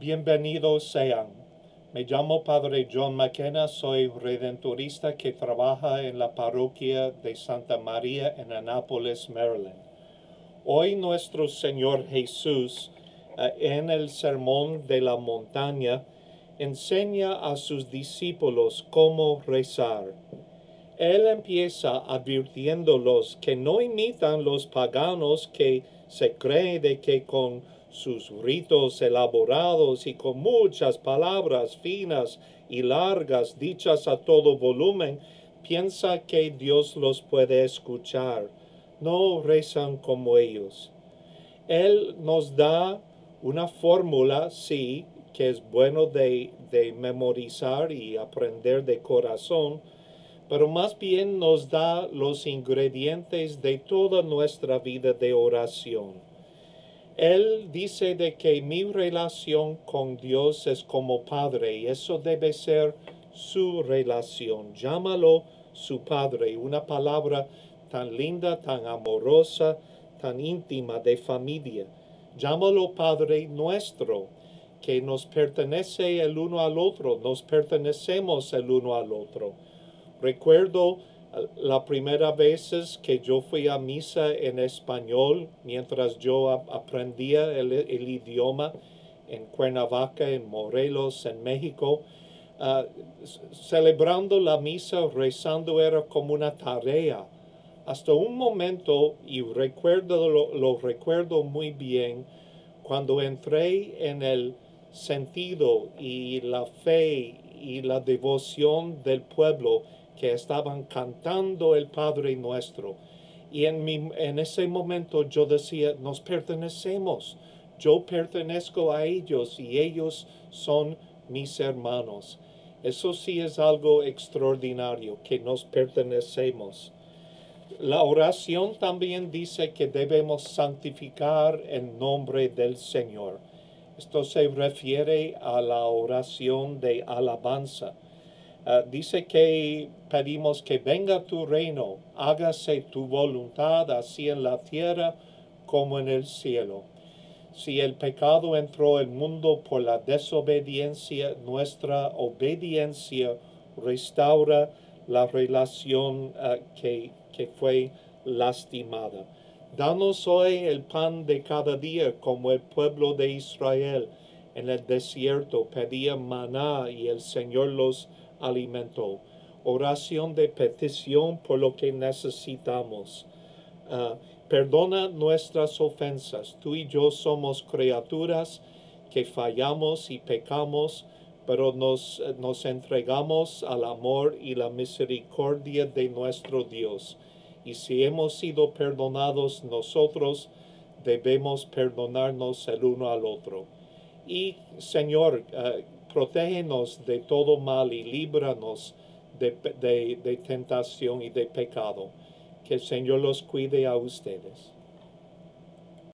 Bienvenidos sean. Me llamo Padre John McKenna, soy redentorista que trabaja en la parroquia de Santa María en Annapolis, Maryland. Hoy nuestro Señor Jesús eh, en el Sermón de la Montaña enseña a sus discípulos cómo rezar. Él empieza advirtiéndolos que no imitan los paganos que se cree de que con sus ritos elaborados y con muchas palabras finas y largas dichas a todo volumen, piensa que Dios los puede escuchar. No rezan como ellos. Él nos da una fórmula, sí, que es bueno de, de memorizar y aprender de corazón, pero más bien nos da los ingredientes de toda nuestra vida de oración. Él dice de que mi relación con Dios es como padre y eso debe ser su relación. Llámalo su padre, una palabra tan linda, tan amorosa, tan íntima de familia. Llámalo Padre nuestro, que nos pertenece el uno al otro, nos pertenecemos el uno al otro. Recuerdo la primera vez que yo fui a misa en español, mientras yo aprendía el, idioma en Cuernavaca, en Morelos, en México, ah, celebrando la misa, rezando era como una tarea. Hasta un momento, y recuerdo, lo recuerdo muy bien, cuando entré en el sentido y la fe y la devoción del pueblo, que estaban cantando el Padre Nuestro. Y en, mi, en ese momento yo decía, nos pertenecemos, yo pertenezco a ellos y ellos son mis hermanos. Eso sí es algo extraordinario, que nos pertenecemos. La oración también dice que debemos santificar el nombre del Señor. Esto se refiere a la oración de alabanza. Ah, dice que pedimos que venga tu reino, hágase tu voluntad así en la tierra como en el cielo. Si el pecado entró al mundo por la desobediencia, nuestra obediencia restaura la relación ah, que, que fue lastimada. Danos hoy el pan de cada día como el pueblo de Israel en el desierto pedía maná y el Señor los alimentó. Oración de petición por lo que necesitamos. Ah, perdona nuestras ofensas. Tú y yo somos criaturas que fallamos y pecamos, pero nos, nos entregamos al amor y la misericordia de nuestro Dios. Y si hemos sido perdonados nosotros, debemos perdonarnos el uno al otro. Y Señor, ah, protégenos de todo mal y líbranos de, de, de tentación y de pecado. Que el Señor los cuide a ustedes.